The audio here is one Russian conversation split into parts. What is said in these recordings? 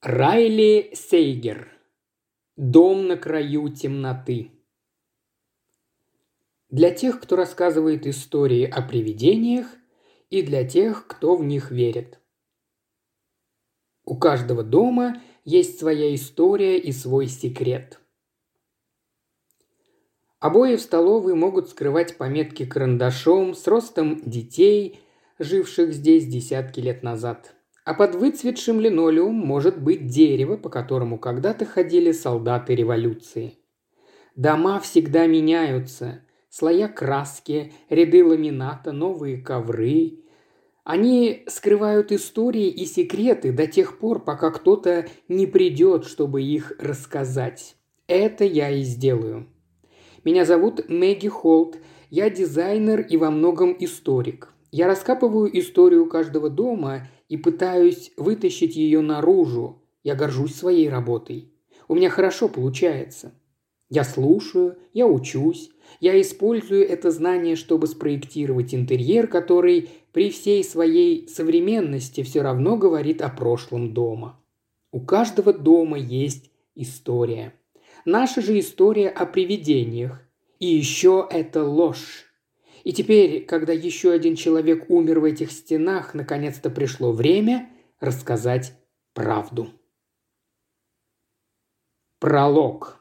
Райли Сейгер. Дом на краю темноты. Для тех, кто рассказывает истории о привидениях, и для тех, кто в них верит. У каждого дома есть своя история и свой секрет. Обои в столовой могут скрывать пометки карандашом с ростом детей, живших здесь десятки лет назад – а под выцветшим линолеум может быть дерево, по которому когда-то ходили солдаты революции. Дома всегда меняются. Слоя краски, ряды ламината, новые ковры. Они скрывают истории и секреты до тех пор, пока кто-то не придет, чтобы их рассказать. Это я и сделаю. Меня зовут Мэгги Холт. Я дизайнер и во многом историк. Я раскапываю историю каждого дома и пытаюсь вытащить ее наружу. Я горжусь своей работой. У меня хорошо получается. Я слушаю, я учусь, я использую это знание, чтобы спроектировать интерьер, который при всей своей современности все равно говорит о прошлом дома. У каждого дома есть история. Наша же история о привидениях. И еще это ложь. И теперь, когда еще один человек умер в этих стенах, наконец-то пришло время рассказать правду. Пролог.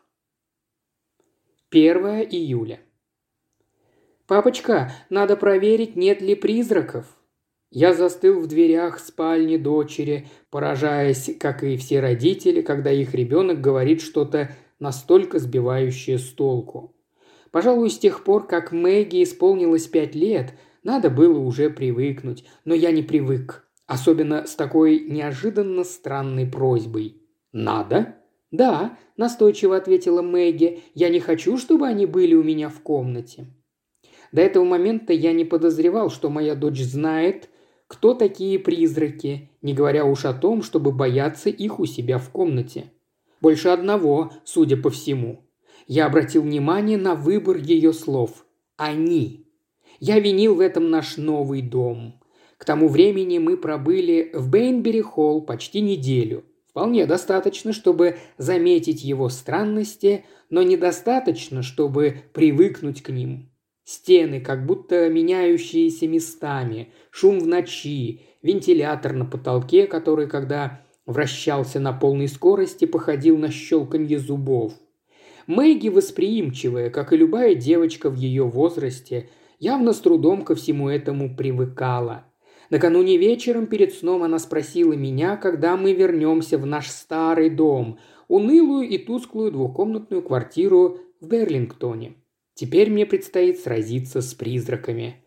1 июля. «Папочка, надо проверить, нет ли призраков». Я застыл в дверях спальни дочери, поражаясь, как и все родители, когда их ребенок говорит что-то настолько сбивающее с толку. Пожалуй, с тех пор, как Мэгги исполнилось пять лет, надо было уже привыкнуть, но я не привык. Особенно с такой неожиданно странной просьбой. «Надо?» «Да», – настойчиво ответила Мэгги. «Я не хочу, чтобы они были у меня в комнате». До этого момента я не подозревал, что моя дочь знает, кто такие призраки, не говоря уж о том, чтобы бояться их у себя в комнате. Больше одного, судя по всему. Я обратил внимание на выбор ее слов. «Они». Я винил в этом наш новый дом. К тому времени мы пробыли в Бейнбери-холл почти неделю. Вполне достаточно, чтобы заметить его странности, но недостаточно, чтобы привыкнуть к ним. Стены, как будто меняющиеся местами, шум в ночи, вентилятор на потолке, который, когда вращался на полной скорости, походил на щелканье зубов – Мэгги восприимчивая, как и любая девочка в ее возрасте, явно с трудом ко всему этому привыкала. Накануне вечером перед сном она спросила меня, когда мы вернемся в наш старый дом, унылую и тусклую двухкомнатную квартиру в Берлингтоне. Теперь мне предстоит сразиться с призраками.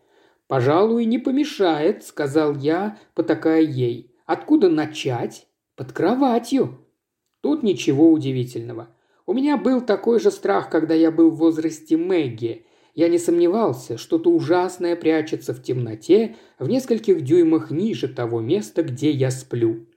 «Пожалуй, не помешает», — сказал я, потакая ей. «Откуда начать?» «Под кроватью». Тут ничего удивительного. У меня был такой же страх, когда я был в возрасте Мэгги. Я не сомневался, что-то ужасное прячется в темноте в нескольких дюймах ниже того места, где я сплю.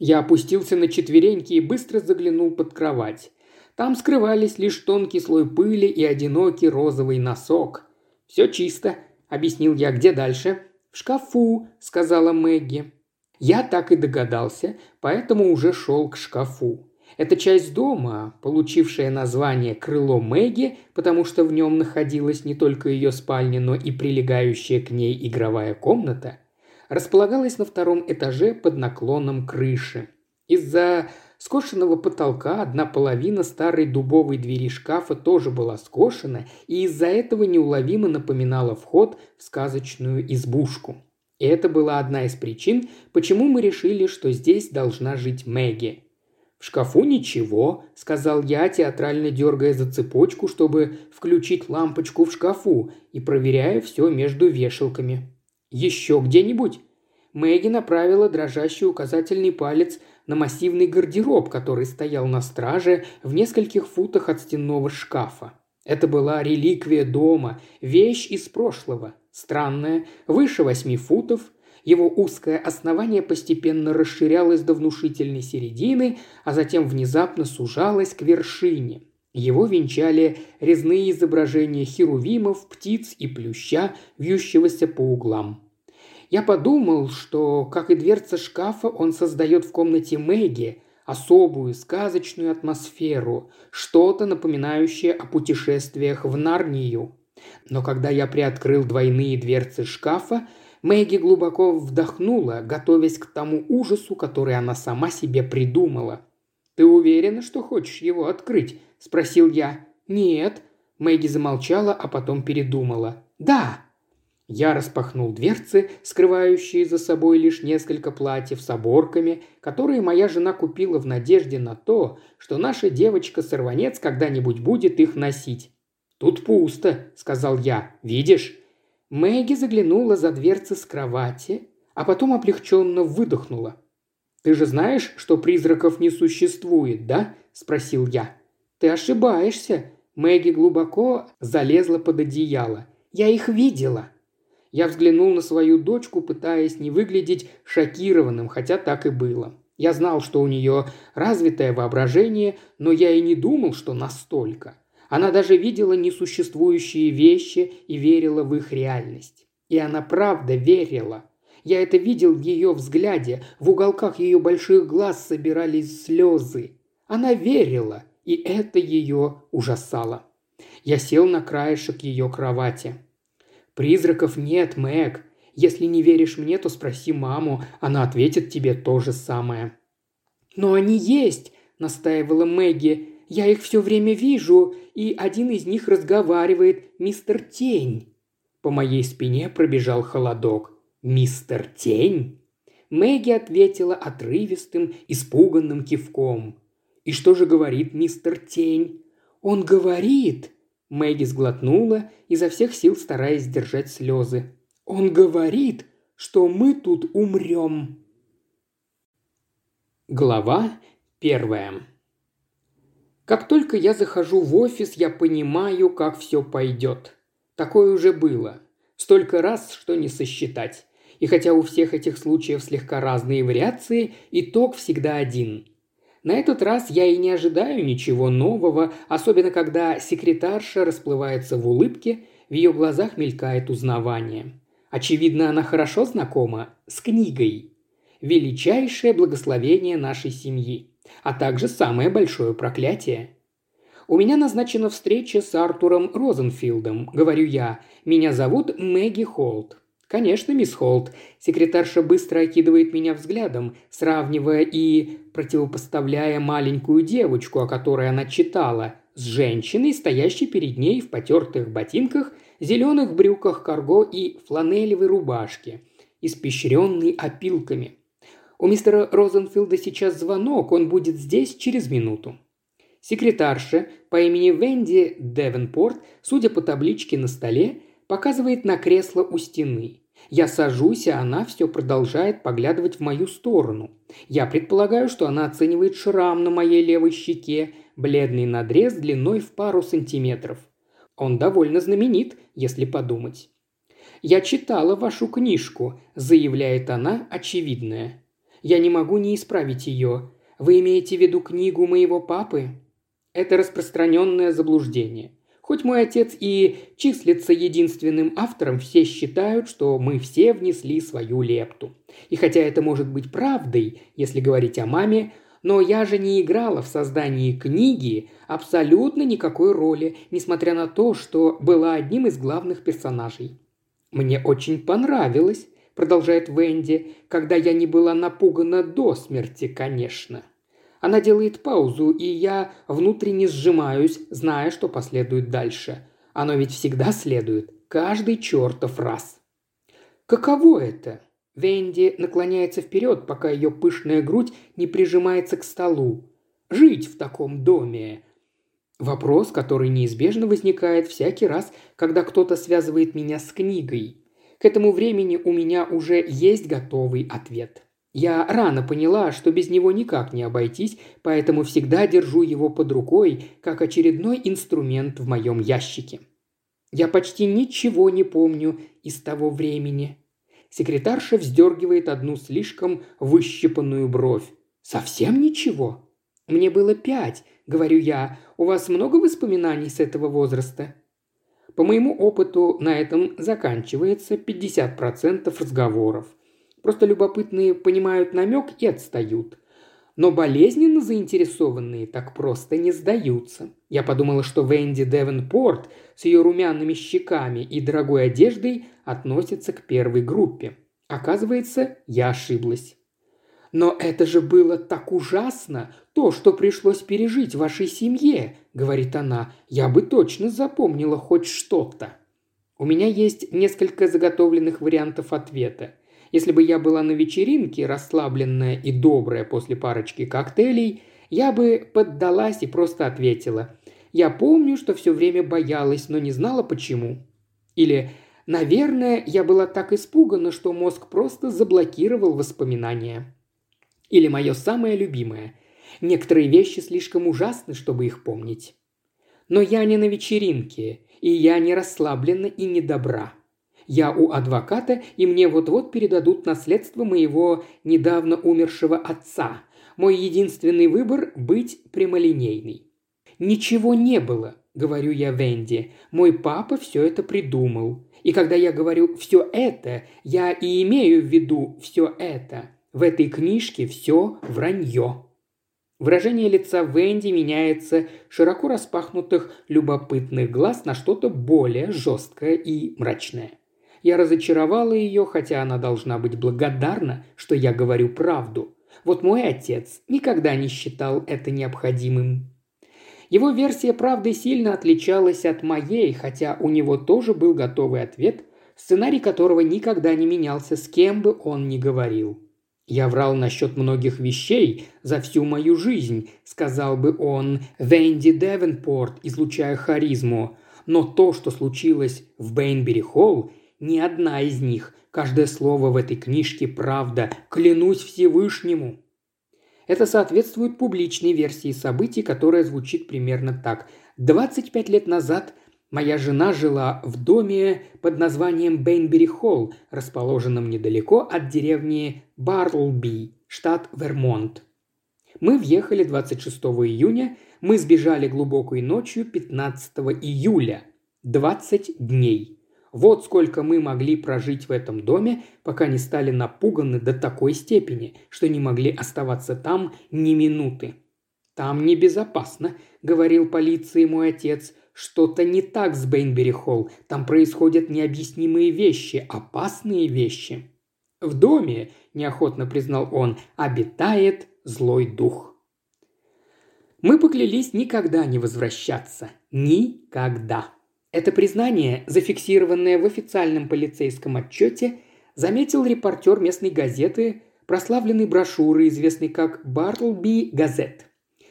Я опустился на четвереньки и быстро заглянул под кровать. Там скрывались лишь тонкий слой пыли и одинокий розовый носок. «Все чисто», — объяснил я, — «где дальше?» «В шкафу», — сказала Мэгги. Я так и догадался, поэтому уже шел к шкафу. Эта часть дома, получившая название «Крыло Мэгги», потому что в нем находилась не только ее спальня, но и прилегающая к ней игровая комната, располагалась на втором этаже под наклоном крыши. Из-за скошенного потолка одна половина старой дубовой двери шкафа тоже была скошена и из-за этого неуловимо напоминала вход в сказочную избушку. И это была одна из причин, почему мы решили, что здесь должна жить Мэгги – «В шкафу ничего», – сказал я, театрально дергая за цепочку, чтобы включить лампочку в шкафу и проверяя все между вешалками. «Еще где-нибудь?» Мэгги направила дрожащий указательный палец на массивный гардероб, который стоял на страже в нескольких футах от стенного шкафа. Это была реликвия дома, вещь из прошлого, странная, выше восьми футов, его узкое основание постепенно расширялось до внушительной середины, а затем внезапно сужалось к вершине. Его венчали резные изображения херувимов, птиц и плюща, вьющегося по углам. Я подумал, что, как и дверца шкафа, он создает в комнате Мэгги особую сказочную атмосферу, что-то напоминающее о путешествиях в Нарнию. Но когда я приоткрыл двойные дверцы шкафа, Мэгги глубоко вдохнула, готовясь к тому ужасу, который она сама себе придумала. «Ты уверена, что хочешь его открыть?» – спросил я. «Нет». Мэгги замолчала, а потом передумала. «Да». Я распахнул дверцы, скрывающие за собой лишь несколько платьев с оборками, которые моя жена купила в надежде на то, что наша девочка-сорванец когда-нибудь будет их носить. «Тут пусто», — сказал я. «Видишь?» Мэгги заглянула за дверцы с кровати, а потом облегченно выдохнула. «Ты же знаешь, что призраков не существует, да?» – спросил я. «Ты ошибаешься». Мэгги глубоко залезла под одеяло. «Я их видела». Я взглянул на свою дочку, пытаясь не выглядеть шокированным, хотя так и было. Я знал, что у нее развитое воображение, но я и не думал, что настолько. Она даже видела несуществующие вещи и верила в их реальность. И она правда верила. Я это видел в ее взгляде, в уголках ее больших глаз собирались слезы. Она верила, и это ее ужасало. Я сел на краешек ее кровати. «Призраков нет, Мэг. Если не веришь мне, то спроси маму, она ответит тебе то же самое». «Но они есть», – настаивала Мэгги. «Я их все время вижу, и один из них разговаривает, мистер Тень». По моей спине пробежал холодок. «Мистер Тень?» Мэгги ответила отрывистым, испуганным кивком. «И что же говорит мистер Тень?» «Он говорит», Мэгги сглотнула, изо всех сил стараясь сдержать слезы. «Он говорит, что мы тут умрем!» Глава первая. Как только я захожу в офис, я понимаю, как все пойдет. Такое уже было. Столько раз, что не сосчитать. И хотя у всех этих случаев слегка разные вариации, итог всегда один. На этот раз я и не ожидаю ничего нового, особенно когда секретарша расплывается в улыбке, в ее глазах мелькает узнавание. Очевидно, она хорошо знакома с книгой. Величайшее благословение нашей семьи, а также самое большое проклятие. У меня назначена встреча с Артуром Розенфилдом, говорю я. Меня зовут Мэгги Холт. «Конечно, мисс Холт». Секретарша быстро окидывает меня взглядом, сравнивая и противопоставляя маленькую девочку, о которой она читала, с женщиной, стоящей перед ней в потертых ботинках, зеленых брюках карго и фланелевой рубашке, испещренной опилками. У мистера Розенфилда сейчас звонок, он будет здесь через минуту. Секретарша по имени Венди Девенпорт, судя по табличке на столе, показывает на кресло у стены. Я сажусь, а она все продолжает поглядывать в мою сторону. Я предполагаю, что она оценивает шрам на моей левой щеке, бледный надрез длиной в пару сантиметров. Он довольно знаменит, если подумать. «Я читала вашу книжку», – заявляет она, очевидное. «Я не могу не исправить ее. Вы имеете в виду книгу моего папы?» Это распространенное заблуждение. Хоть мой отец и числится единственным автором, все считают, что мы все внесли свою лепту. И хотя это может быть правдой, если говорить о маме, но я же не играла в создании книги абсолютно никакой роли, несмотря на то, что была одним из главных персонажей. «Мне очень понравилось», – продолжает Венди, – «когда я не была напугана до смерти, конечно». Она делает паузу, и я внутренне сжимаюсь, зная, что последует дальше. Оно ведь всегда следует. Каждый чертов раз. Каково это? Венди наклоняется вперед, пока ее пышная грудь не прижимается к столу. Жить в таком доме. Вопрос, который неизбежно возникает всякий раз, когда кто-то связывает меня с книгой. К этому времени у меня уже есть готовый ответ. Я рано поняла, что без него никак не обойтись, поэтому всегда держу его под рукой, как очередной инструмент в моем ящике. Я почти ничего не помню из того времени. Секретарша вздергивает одну слишком выщипанную бровь. «Совсем ничего?» «Мне было пять», — говорю я. «У вас много воспоминаний с этого возраста?» По моему опыту на этом заканчивается 50% разговоров. Просто любопытные понимают намек и отстают. Но болезненно заинтересованные так просто не сдаются. Я подумала, что Венди Девенпорт с ее румяными щеками и дорогой одеждой относится к первой группе. Оказывается, я ошиблась. «Но это же было так ужасно, то, что пришлось пережить вашей семье», — говорит она. «Я бы точно запомнила хоть что-то». У меня есть несколько заготовленных вариантов ответа. Если бы я была на вечеринке, расслабленная и добрая после парочки коктейлей, я бы поддалась и просто ответила. Я помню, что все время боялась, но не знала почему. Или «Наверное, я была так испугана, что мозг просто заблокировал воспоминания». Или мое самое любимое. Некоторые вещи слишком ужасны, чтобы их помнить. Но я не на вечеринке, и я не расслаблена и не добра. Я у адвоката, и мне вот-вот передадут наследство моего недавно умершего отца. Мой единственный выбор – быть прямолинейной. Ничего не было, говорю я Венди. Мой папа все это придумал. И когда я говорю «все это», я и имею в виду «все это». В этой книжке все вранье. Выражение лица Венди меняется широко распахнутых любопытных глаз на что-то более жесткое и мрачное. Я разочаровала ее, хотя она должна быть благодарна, что я говорю правду. Вот мой отец никогда не считал это необходимым. Его версия правды сильно отличалась от моей, хотя у него тоже был готовый ответ, сценарий которого никогда не менялся, с кем бы он ни говорил. «Я врал насчет многих вещей за всю мою жизнь», – сказал бы он Венди Девенпорт, излучая харизму. «Но то, что случилось в Бейнбери-Холл, ни одна из них. Каждое слово в этой книжке – правда. Клянусь Всевышнему». Это соответствует публичной версии событий, которая звучит примерно так. 25 лет назад моя жена жила в доме под названием Бейнбери Холл, расположенном недалеко от деревни Бартлби, штат Вермонт. Мы въехали 26 июня, мы сбежали глубокой ночью 15 июля. 20 дней. Вот сколько мы могли прожить в этом доме, пока не стали напуганы до такой степени, что не могли оставаться там ни минуты. «Там небезопасно», — говорил полиции мой отец. «Что-то не так с Бейнбери Холл. Там происходят необъяснимые вещи, опасные вещи». «В доме», – неохотно признал он, – «обитает злой дух». Мы поклялись никогда не возвращаться. Никогда. Это признание, зафиксированное в официальном полицейском отчете, заметил репортер местной газеты, прославленной брошюры, известной как «Бартлби Газет».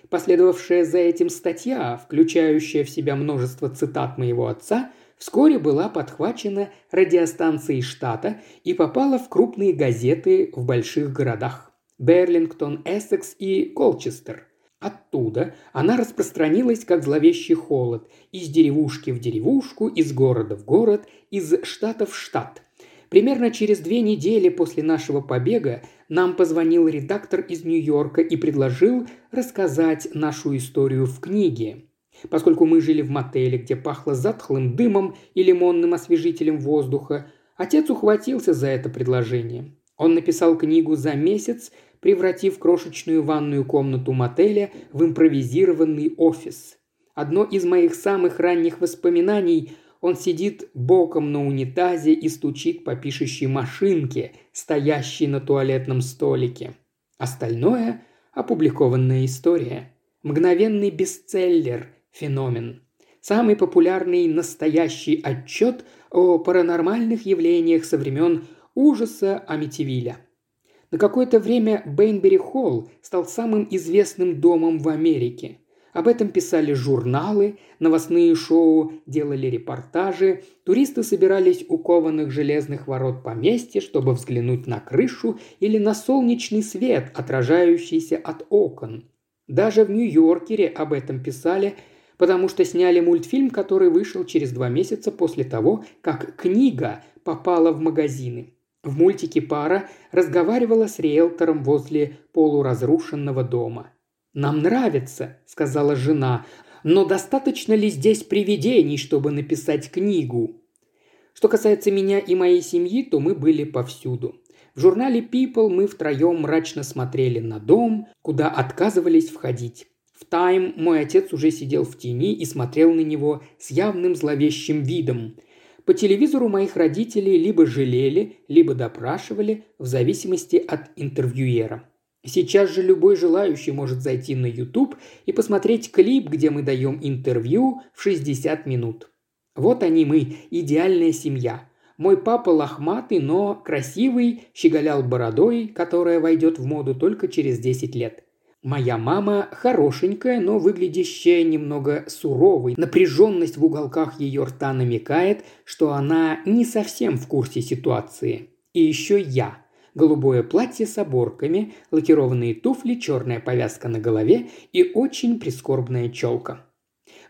Последовавшая за этим статья, включающая в себя множество цитат моего отца, вскоре была подхвачена радиостанцией штата и попала в крупные газеты в больших городах – Берлингтон, Эссекс и Колчестер. Оттуда она распространилась, как зловещий холод, из деревушки в деревушку, из города в город, из штата в штат. Примерно через две недели после нашего побега нам позвонил редактор из Нью-Йорка и предложил рассказать нашу историю в книге. Поскольку мы жили в мотеле, где пахло затхлым дымом и лимонным освежителем воздуха, отец ухватился за это предложение. Он написал книгу за месяц – превратив крошечную ванную комнату мотеля в импровизированный офис. Одно из моих самых ранних воспоминаний – он сидит боком на унитазе и стучит по пишущей машинке, стоящей на туалетном столике. Остальное – опубликованная история. Мгновенный бестселлер – феномен. Самый популярный настоящий отчет о паранормальных явлениях со времен ужаса Амитивиля – на какое-то время Бейнбери Холл стал самым известным домом в Америке. Об этом писали журналы, новостные шоу, делали репортажи, туристы собирались у кованых железных ворот поместья, чтобы взглянуть на крышу или на солнечный свет, отражающийся от окон. Даже в Нью-Йоркере об этом писали, потому что сняли мультфильм, который вышел через два месяца после того, как книга попала в магазины. В мультике пара разговаривала с риэлтором возле полуразрушенного дома. «Нам нравится», – сказала жена, – «но достаточно ли здесь привидений, чтобы написать книгу?» Что касается меня и моей семьи, то мы были повсюду. В журнале People мы втроем мрачно смотрели на дом, куда отказывались входить. В Time мой отец уже сидел в тени и смотрел на него с явным зловещим видом. По телевизору моих родителей либо жалели, либо допрашивали, в зависимости от интервьюера. Сейчас же любой желающий может зайти на YouTube и посмотреть клип, где мы даем интервью в 60 минут. Вот они мы, идеальная семья. Мой папа лохматый, но красивый, щеголял бородой, которая войдет в моду только через 10 лет. Моя мама хорошенькая, но выглядящая немного суровой. Напряженность в уголках ее рта намекает, что она не совсем в курсе ситуации. И еще я – голубое платье с оборками, лакированные туфли, черная повязка на голове и очень прискорбная челка.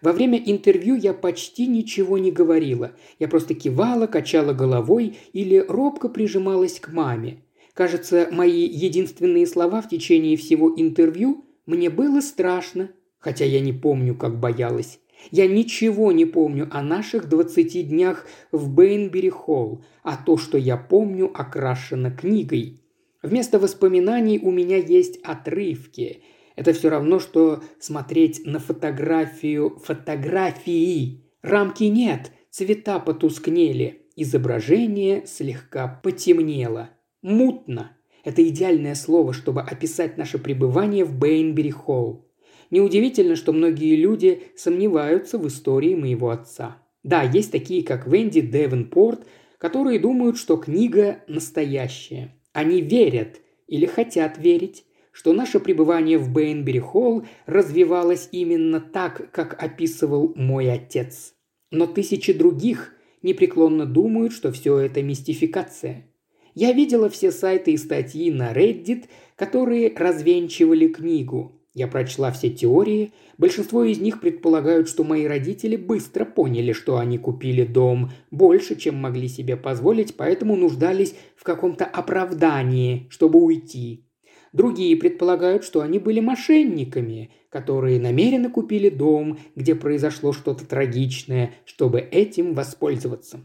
Во время интервью я почти ничего не говорила. Я просто кивала, качала головой или робко прижималась к маме. Кажется, мои единственные слова в течение всего интервью «мне было страшно», хотя я не помню, как боялась. Я ничего не помню о наших двадцати днях в Бейнбери-Холл, а то, что я помню, окрашено книгой. Вместо воспоминаний у меня есть отрывки. Это все равно, что смотреть на фотографию фотографии. Рамки нет, цвета потускнели, изображение слегка потемнело. Мутно. Это идеальное слово, чтобы описать наше пребывание в Бейнбери-Холл. Неудивительно, что многие люди сомневаются в истории моего отца. Да, есть такие, как Венди Девенпорт, которые думают, что книга настоящая. Они верят или хотят верить, что наше пребывание в Бейнбери-Холл развивалось именно так, как описывал мой отец. Но тысячи других непреклонно думают, что все это мистификация. Я видела все сайты и статьи на Reddit, которые развенчивали книгу, я прочла все теории. Большинство из них предполагают, что мои родители быстро поняли, что они купили дом больше, чем могли себе позволить, поэтому нуждались в каком-то оправдании, чтобы уйти. Другие предполагают, что они были мошенниками, которые намеренно купили дом, где произошло что-то трагичное, чтобы этим воспользоваться.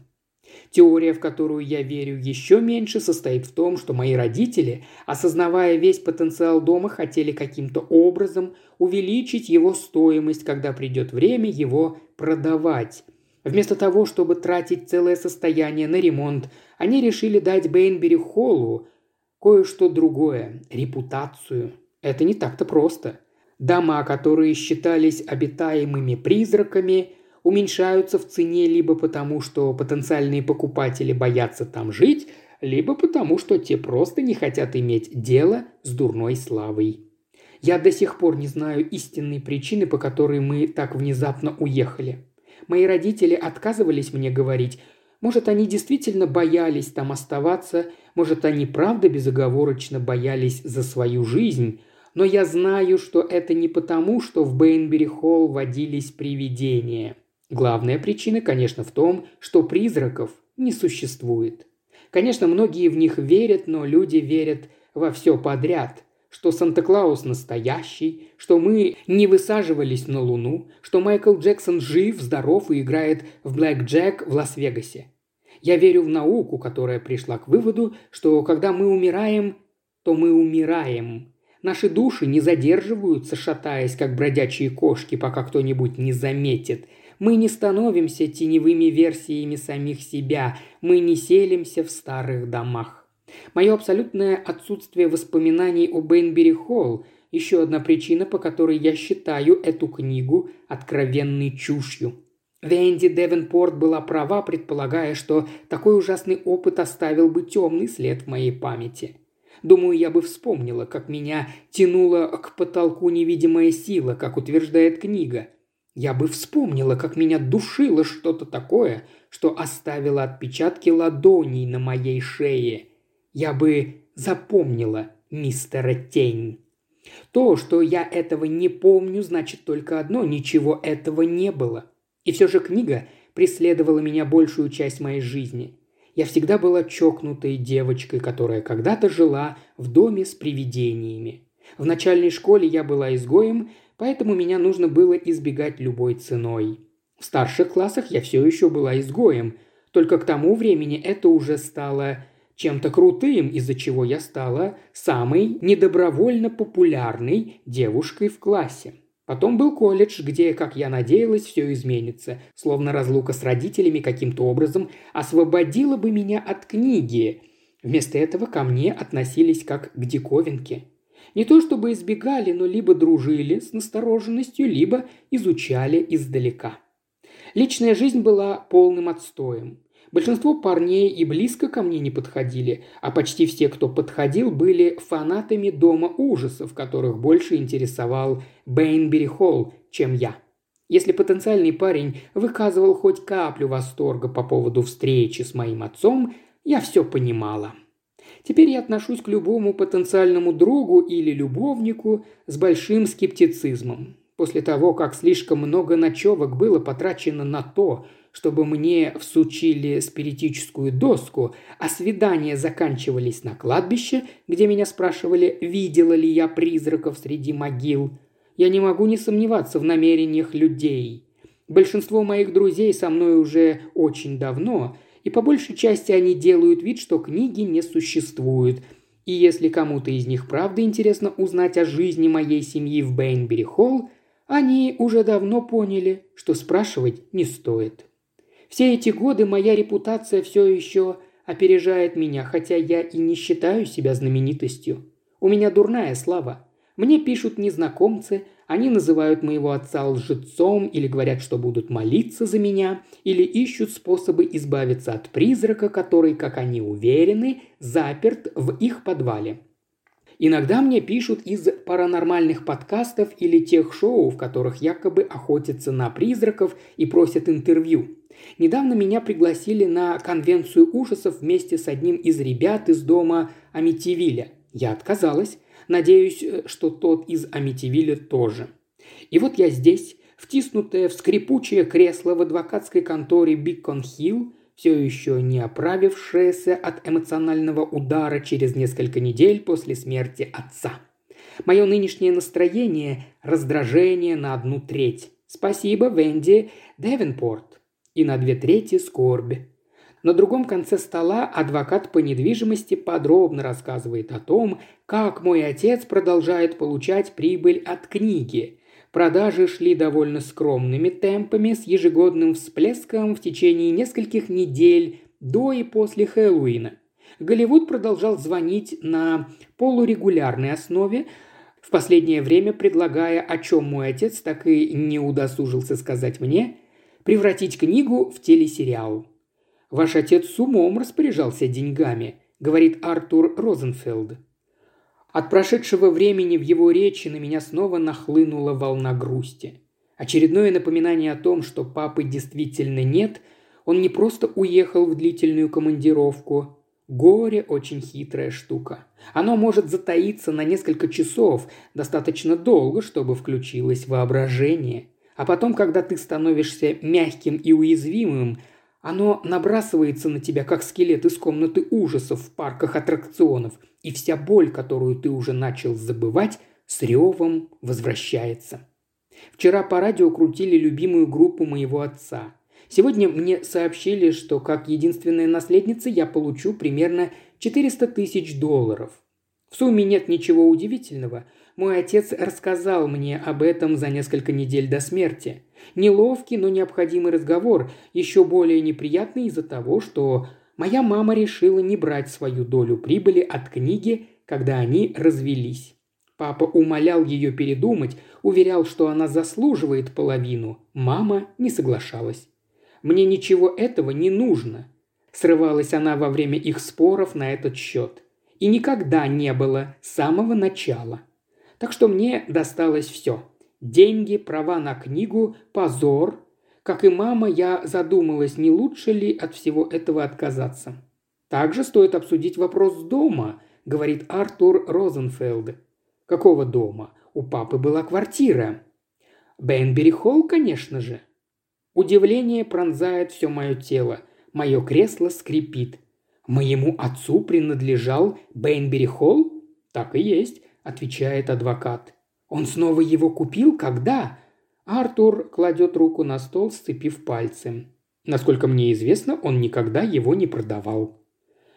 Теория, в которую я верю еще меньше, состоит в том, что мои родители, осознавая весь потенциал дома, хотели каким-то образом увеличить его стоимость, когда придет время его продавать. Вместо того, чтобы тратить целое состояние на ремонт, они решили дать Бейнбери Холлу кое-что другое – репутацию. Это не так-то просто. Дома, которые считались обитаемыми призраками – уменьшаются в цене либо потому, что потенциальные покупатели боятся там жить, либо потому, что те просто не хотят иметь дело с дурной славой. Я до сих пор не знаю истинной причины, по которой мы так внезапно уехали. Мои родители отказывались мне говорить, может, они действительно боялись там оставаться, может, они правда безоговорочно боялись за свою жизнь, но я знаю, что это не потому, что в Бейнбери-Холл водились привидения – Главная причина, конечно, в том, что призраков не существует. Конечно, многие в них верят, но люди верят во все подряд, что Санта-Клаус настоящий, что мы не высаживались на Луну, что Майкл Джексон жив, здоров и играет в Блэк Джек в Лас-Вегасе. Я верю в науку, которая пришла к выводу, что когда мы умираем, то мы умираем. Наши души не задерживаются, шатаясь, как бродячие кошки, пока кто-нибудь не заметит – мы не становимся теневыми версиями самих себя, мы не селимся в старых домах. Мое абсолютное отсутствие воспоминаний о Бейнбери Холл – еще одна причина, по которой я считаю эту книгу откровенной чушью. Венди Девенпорт была права, предполагая, что такой ужасный опыт оставил бы темный след в моей памяти. Думаю, я бы вспомнила, как меня тянула к потолку невидимая сила, как утверждает книга. Я бы вспомнила, как меня душило что-то такое, что оставило отпечатки ладоней на моей шее. Я бы запомнила мистера Тень. То, что я этого не помню, значит только одно – ничего этого не было. И все же книга преследовала меня большую часть моей жизни. Я всегда была чокнутой девочкой, которая когда-то жила в доме с привидениями. В начальной школе я была изгоем, поэтому меня нужно было избегать любой ценой. В старших классах я все еще была изгоем, только к тому времени это уже стало чем-то крутым, из-за чего я стала самой недобровольно популярной девушкой в классе. Потом был колледж, где, как я надеялась, все изменится, словно разлука с родителями каким-то образом освободила бы меня от книги. Вместо этого ко мне относились как к диковинке. Не то чтобы избегали, но либо дружили с настороженностью, либо изучали издалека. Личная жизнь была полным отстоем. Большинство парней и близко ко мне не подходили, а почти все, кто подходил, были фанатами дома ужасов, которых больше интересовал Бейнбери Холл, чем я. Если потенциальный парень выказывал хоть каплю восторга по поводу встречи с моим отцом, я все понимала. Теперь я отношусь к любому потенциальному другу или любовнику с большим скептицизмом. После того, как слишком много ночевок было потрачено на то, чтобы мне всучили спиритическую доску, а свидания заканчивались на кладбище, где меня спрашивали, видела ли я призраков среди могил. Я не могу не сомневаться в намерениях людей. Большинство моих друзей со мной уже очень давно, и по большей части они делают вид, что книги не существуют. И если кому-то из них правда интересно узнать о жизни моей семьи в Бейнбери-Холл, они уже давно поняли, что спрашивать не стоит. Все эти годы моя репутация все еще опережает меня, хотя я и не считаю себя знаменитостью. У меня дурная слава. Мне пишут незнакомцы, они называют моего отца лжецом или говорят, что будут молиться за меня, или ищут способы избавиться от призрака, который, как они уверены, заперт в их подвале. Иногда мне пишут из паранормальных подкастов или тех шоу, в которых якобы охотятся на призраков и просят интервью. Недавно меня пригласили на конвенцию ужасов вместе с одним из ребят из дома Амитивиля. Я отказалась. Надеюсь, что тот из Амитивиля тоже. И вот я здесь, втиснутая в скрипучее кресло в адвокатской конторе Бикон Хилл, все еще не оправившаяся от эмоционального удара через несколько недель после смерти отца. Мое нынешнее настроение – раздражение на одну треть. Спасибо, Венди Девенпорт. И на две трети – скорбь. На другом конце стола адвокат по недвижимости подробно рассказывает о том, как мой отец продолжает получать прибыль от книги – Продажи шли довольно скромными темпами с ежегодным всплеском в течение нескольких недель до и после Хэллоуина. Голливуд продолжал звонить на полурегулярной основе, в последнее время предлагая, о чем мой отец так и не удосужился сказать мне, превратить книгу в телесериал. «Ваш отец с умом распоряжался деньгами», – говорит Артур Розенфелд. От прошедшего времени в его речи на меня снова нахлынула волна грусти. Очередное напоминание о том, что папы действительно нет, он не просто уехал в длительную командировку. Горе – очень хитрая штука. Оно может затаиться на несколько часов, достаточно долго, чтобы включилось воображение. А потом, когда ты становишься мягким и уязвимым, оно набрасывается на тебя, как скелет из комнаты ужасов в парках аттракционов – и вся боль, которую ты уже начал забывать, с ревом возвращается. Вчера по радио крутили любимую группу моего отца. Сегодня мне сообщили, что как единственная наследница я получу примерно 400 тысяч долларов. В сумме нет ничего удивительного. Мой отец рассказал мне об этом за несколько недель до смерти. Неловкий, но необходимый разговор, еще более неприятный из-за того, что моя мама решила не брать свою долю прибыли от книги, когда они развелись. Папа умолял ее передумать, уверял, что она заслуживает половину. Мама не соглашалась. «Мне ничего этого не нужно», – срывалась она во время их споров на этот счет. И никогда не было с самого начала. Так что мне досталось все. Деньги, права на книгу, позор, как и мама, я задумалась, не лучше ли от всего этого отказаться. Также стоит обсудить вопрос дома, говорит Артур Розенфелд. Какого дома? У папы была квартира. Бенбери Холл, конечно же. Удивление пронзает все мое тело. Мое кресло скрипит. Моему отцу принадлежал Бенбери Холл? Так и есть, отвечает адвокат. Он снова его купил? Когда? Артур кладет руку на стол, сцепив пальцы. Насколько мне известно, он никогда его не продавал.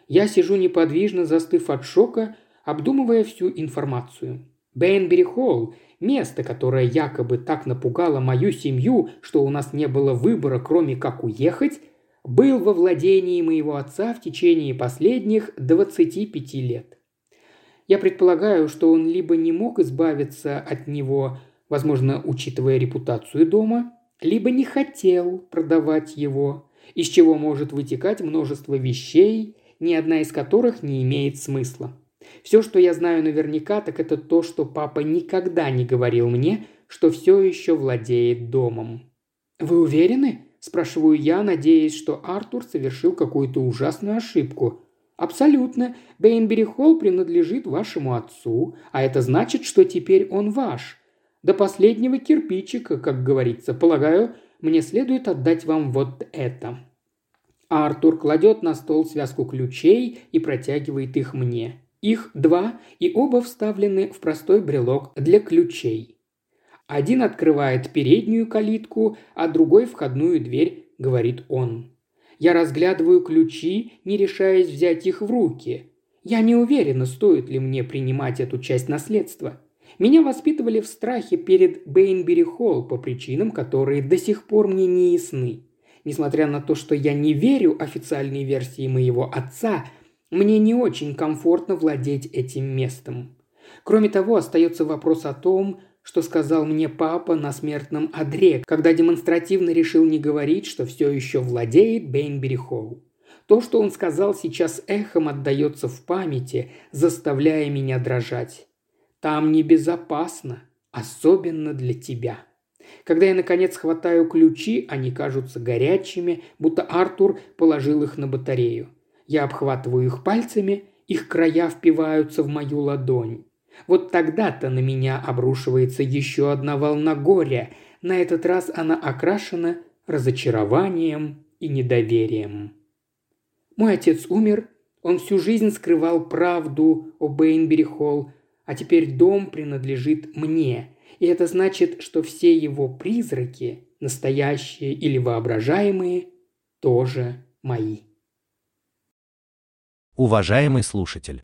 Я сижу неподвижно, застыв от шока, обдумывая всю информацию. Бейнбери Холл – место, которое якобы так напугало мою семью, что у нас не было выбора, кроме как уехать, был во владении моего отца в течение последних 25 лет. Я предполагаю, что он либо не мог избавиться от него, возможно, учитывая репутацию дома, либо не хотел продавать его, из чего может вытекать множество вещей, ни одна из которых не имеет смысла. Все, что я знаю наверняка, так это то, что папа никогда не говорил мне, что все еще владеет домом. «Вы уверены?» – спрашиваю я, надеясь, что Артур совершил какую-то ужасную ошибку. «Абсолютно. Бейнбери Холл принадлежит вашему отцу, а это значит, что теперь он ваш. До последнего кирпичика, как говорится. Полагаю, мне следует отдать вам вот это». Артур кладет на стол связку ключей и протягивает их мне. Их два, и оба вставлены в простой брелок для ключей. Один открывает переднюю калитку, а другой – входную дверь, говорит он. Я разглядываю ключи, не решаясь взять их в руки. Я не уверена, стоит ли мне принимать эту часть наследства. Меня воспитывали в страхе перед Бейнбери Холл по причинам, которые до сих пор мне не ясны. Несмотря на то, что я не верю официальной версии моего отца, мне не очень комфортно владеть этим местом. Кроме того, остается вопрос о том, что сказал мне папа на смертном одре, когда демонстративно решил не говорить, что все еще владеет Бейнбери Холл. То, что он сказал, сейчас эхом отдается в памяти, заставляя меня дрожать. Там небезопасно, особенно для тебя. Когда я, наконец, хватаю ключи, они кажутся горячими, будто Артур положил их на батарею. Я обхватываю их пальцами, их края впиваются в мою ладонь. Вот тогда-то на меня обрушивается еще одна волна горя. На этот раз она окрашена разочарованием и недоверием. Мой отец умер, он всю жизнь скрывал правду о Бейнбери Холл, а теперь дом принадлежит мне. И это значит, что все его призраки, настоящие или воображаемые, тоже мои. Уважаемый слушатель,